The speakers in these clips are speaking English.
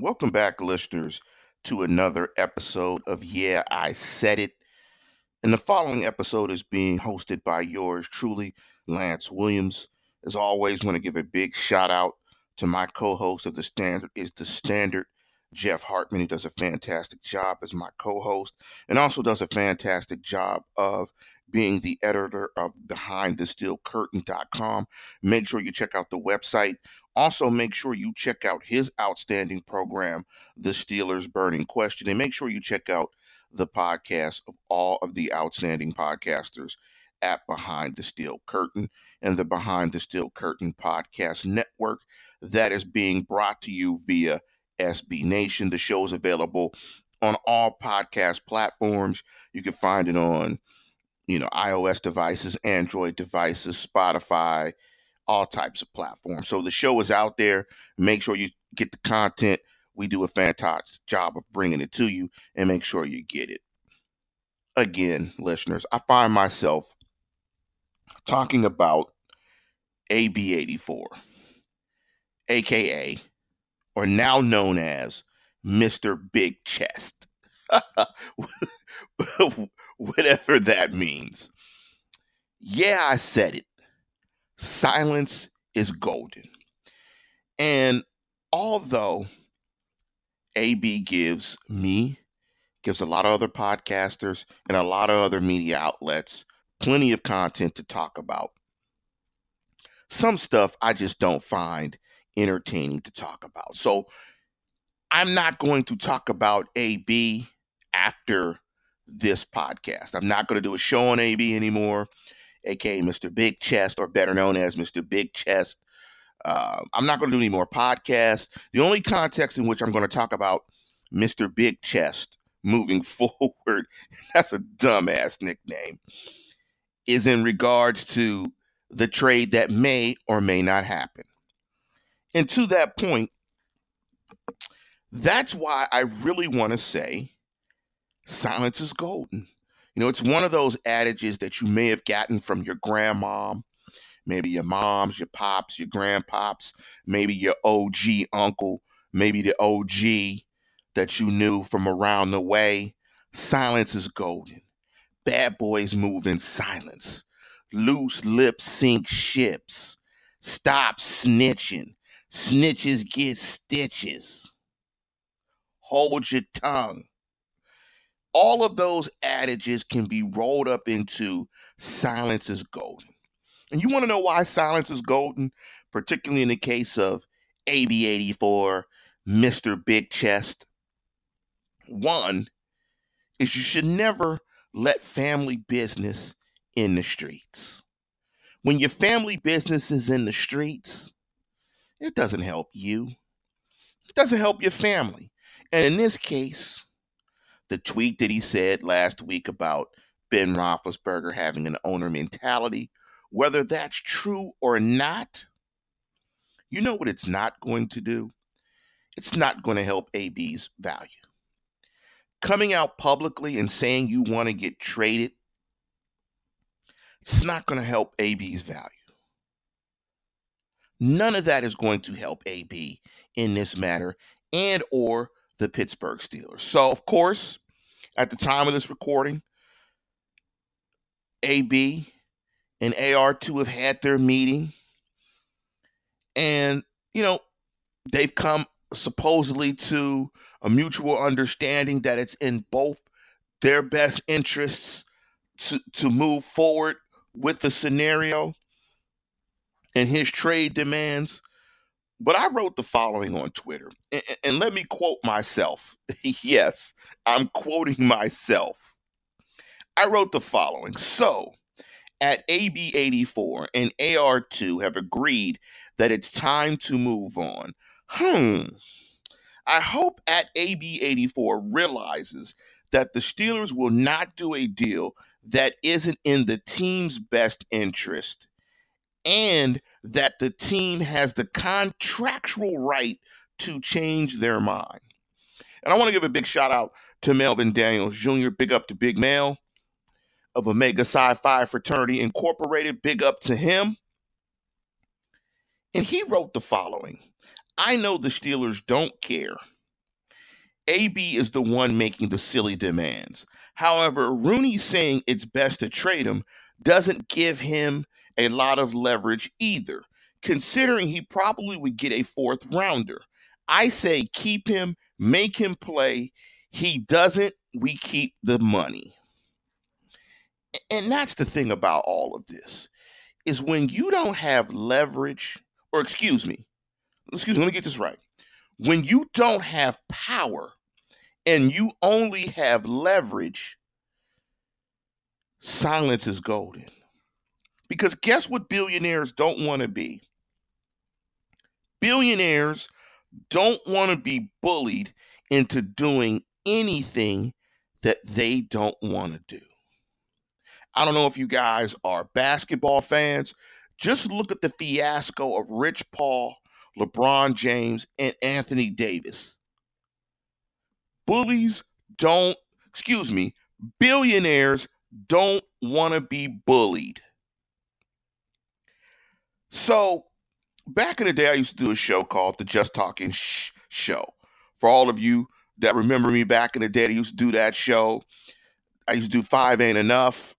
Welcome back, listeners, to another episode of Yeah, I Said It. And the following episode is being hosted by yours truly, Lance Williams. As always, want to give a big shout out to my co-host of the standard is the standard Jeff Hartman, who does a fantastic job as my co-host, and also does a fantastic job of being the editor of BehindTheSteelCurtain.com. Make sure you check out the website. Also, make sure you check out his outstanding program, The Steelers Burning Question, and make sure you check out the podcast of all of the outstanding podcasters at Behind the Steel Curtain and the Behind the Steel Curtain podcast network that is being brought to you via SB Nation. The show is available on all podcast platforms. You can find it on, you know, iOS devices, Android devices, Spotify, all types of platforms. So the show is out there. Make sure you get the content. We do a fantastic job of bringing it to you and make sure you get it. Again, listeners, I find myself talking about AB84, aka, or now known as Mr. Big Chest. Whatever that means. Yeah, I said it. Silence is golden. And although AB gives me, gives a lot of other podcasters and a lot of other media outlets plenty of content to talk about, some stuff I just don't find entertaining to talk about. So I'm not going to talk about AB after this podcast. I'm not going to do a show on AB anymore, aka Mr. Big Chest, or better known as Mr. Big Chest. Uh, I'm not going to do any more podcasts. The only context in which I'm going to talk about Mr. Big Chest moving forward, that's a dumbass nickname, is in regards to the trade that may or may not happen. And to that point, that's why I really want to say silence is golden. You know, it's one of those adages that you may have gotten from your grandma, maybe your moms, your pops, your grandpops, maybe your OG uncle, maybe the OG that you knew from around the way. Silence is golden. Bad boys move in silence. Loose lips sink ships. Stop snitching. Snitches get stitches. Hold your tongue. All of those adages can be rolled up into silence is golden. And you want to know why silence is golden, particularly in the case of AB84, Mr. Big Chest? One is you should never let family business in the streets. When your family business is in the streets, it doesn't help you. It doesn't help your family. And in this case, the tweet that he said last week about Ben Roethlisberger having an owner mentality, whether that's true or not, you know what it's not going to do? It's not going to help AB's value. Coming out publicly and saying you want to get traded, it's not going to help AB's value. None of that is going to help AB in this matter and or the Pittsburgh Steelers. So, of course, at the time of this recording, AB and AR2 have had their meeting. And you know, they've come supposedly to a mutual understanding that it's in both their best interests to, to move forward with the scenario and his trade demands. But I wrote the following on Twitter, and, and let me quote myself. yes, I'm quoting myself. I wrote the following. So, at AB84 and AR2 have agreed that it's time to move on. Hmm. I hope at AB84 realizes that the Steelers will not do a deal that isn't in the team's best interest and that the team has the contractual right to change their mind. And I want to give a big shout out to Melvin Daniels Jr., big up to Big Mel of Omega Psi Phi Fraternity Incorporated, big up to him. And he wrote the following I know the Steelers don't care. AB is the one making the silly demands. However, Rooney saying it's best to trade him doesn't give him a lot of leverage either, considering he probably would get a fourth rounder. I say keep him, make him play. He doesn't, we keep the money. And that's the thing about all of this is when you don't have leverage, or excuse me, excuse me, let me get this right. When you don't have power and you only have leverage, silence is golden. Because guess what billionaires don't want to be? Billionaires don't want to be bullied into doing anything that they don't want to do. I don't know if you guys are basketball fans. Just look at the fiasco of Rich Paul, LeBron James, and Anthony Davis. Bullies don't, excuse me, billionaires don't want to be bullied. So, back in the day, I used to do a show called the Just Talking Show. For all of you that remember me back in the day, I used to do that show. I used to do Five Ain't Enough.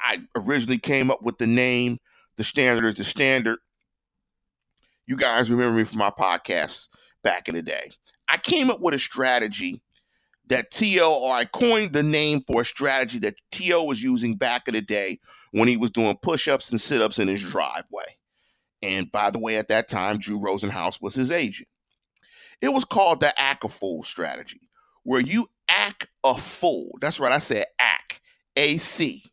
I originally came up with the name. The standard is the standard. You guys remember me from my podcast back in the day. I came up with a strategy that T.O., or I coined the name for a strategy that T.O. was using back in the day when he was doing push ups and sit ups in his driveway. And by the way, at that time, Drew Rosenhaus was his agent. It was called the act a fool strategy, where you act a fool. That's right, I said act, A C,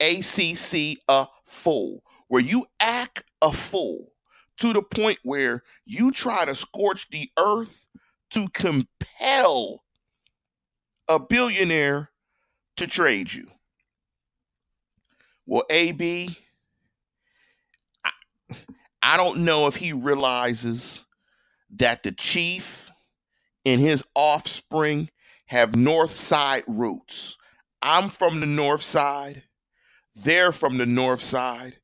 A C C, a fool, where you act a fool to the point where you try to scorch the earth to compel a billionaire to trade you. Well, AB, I don't know if he realizes that the chief and his offspring have north side roots. I'm from the north side. They're from the north side.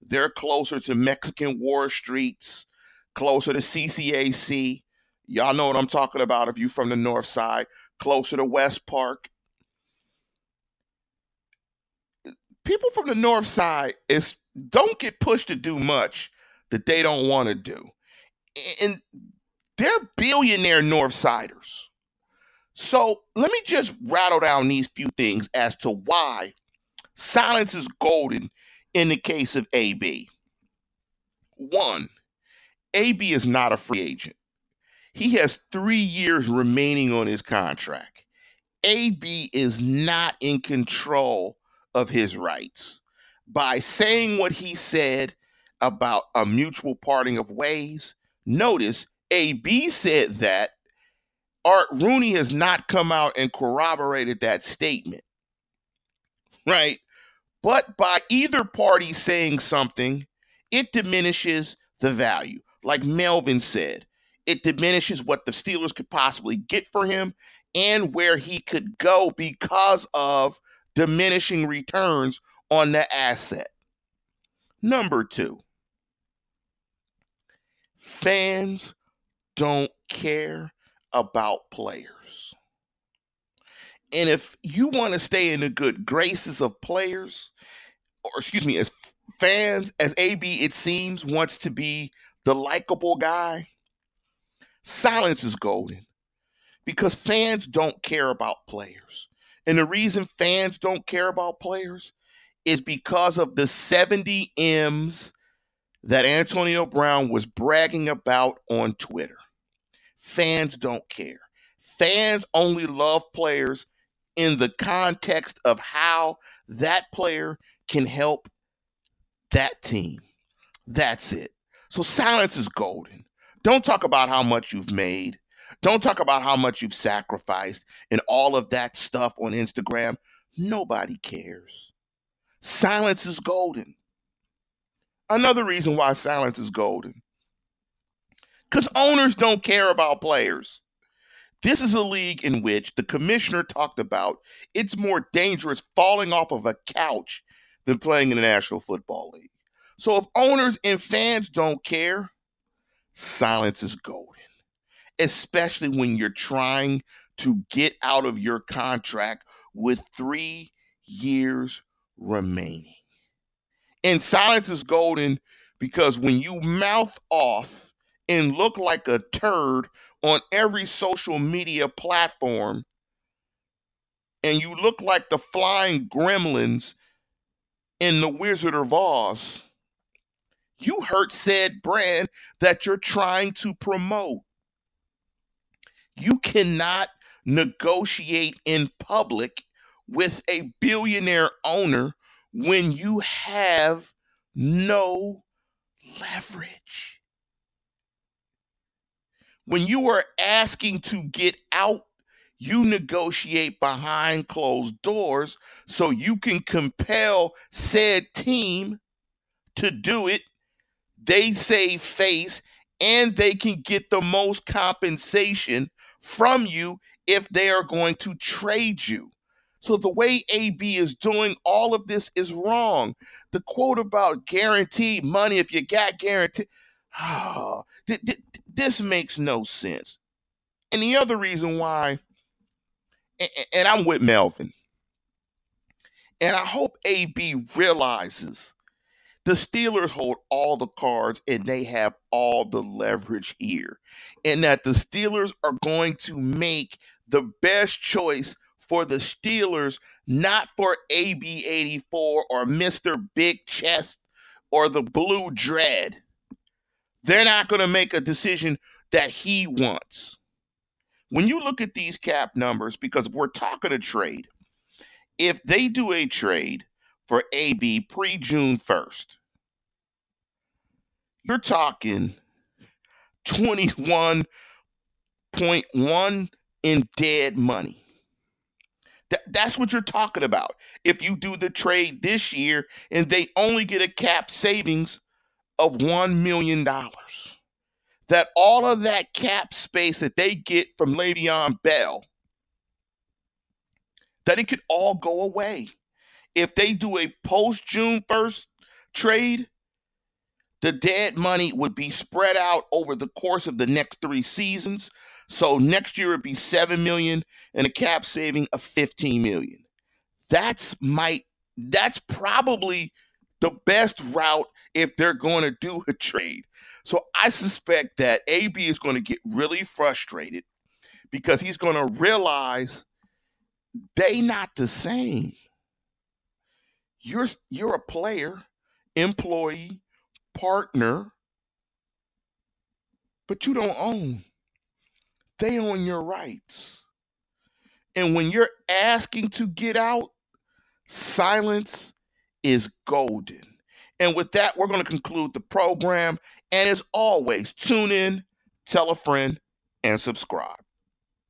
They're closer to Mexican war streets, closer to CCAC. Y'all know what I'm talking about if you're from the north side closer to West Park. People from the north side is don't get pushed to do much that they don't want to do. And they're billionaire north siders. So let me just rattle down these few things as to why silence is golden in the case of AB. One, AB is not a free agent. He has three years remaining on his contract. AB is not in control of his rights. By saying what he said about a mutual parting of ways, notice AB said that Art Rooney has not come out and corroborated that statement. Right? But by either party saying something, it diminishes the value. Like Melvin said, it diminishes what the Steelers could possibly get for him and where he could go because of diminishing returns on the asset. Number two, fans don't care about players. And if you want to stay in the good graces of players, or excuse me, as fans, as AB, it seems, wants to be the likable guy, Silence is golden because fans don't care about players. And the reason fans don't care about players is because of the 70 M's that Antonio Brown was bragging about on Twitter. Fans don't care. Fans only love players in the context of how that player can help that team. That's it. So silence is golden. Don't talk about how much you've made. Don't talk about how much you've sacrificed and all of that stuff on Instagram. Nobody cares. Silence is golden. Another reason why silence is golden because owners don't care about players. This is a league in which the commissioner talked about it's more dangerous falling off of a couch than playing in the National Football League. So if owners and fans don't care, silence is golden, especially when you're trying to get out of your contract with three years remaining. And silence is golden because when you mouth off and look like a turd on every social media platform, and you look like the flying gremlins in The Wizard of Oz, you hurt said brand that you're trying to promote. You cannot negotiate in public with a billionaire owner when you have no leverage. When you are asking to get out, you negotiate behind closed doors so you can compel said team to do it. They save face and they can get the most compensation from you if they are going to trade you. So the way AB is doing all of this is wrong. The quote about guaranteed money, if you got guaranteed, oh, th- th- this makes no sense. And the other reason why, and, and I'm with Melvin, and I hope AB realizes the Steelers hold all the cards and they have all the leverage here, and that the Steelers are going to make the best choice for the Steelers, not for AB84 or Mr. Big Chest or the Blue Dread. They're not going to make a decision that he wants. When you look at these cap numbers, because if we're talking a trade, if they do a trade for AB pre June 1st, you're talking 21.1 in dead money. Th- that's what you're talking about. If you do the trade this year and they only get a cap savings of $1 million, that all of that cap space that they get from Le'Veon Bell, that it could all go away. If they do a post June 1st trade, the dead money would be spread out over the course of the next three seasons. So next year it'd be seven million and a cap saving of 15 million. That's my that's probably the best route if they're going to do a trade. So I suspect that AB is going to get really frustrated because he's going to realize they not the same. You're you're a player, employee, partner, but you don't own they own your rights. And when you're asking to get out, silence is golden. And with that, we're going to conclude the program. And as always, tune in, tell a friend, and subscribe.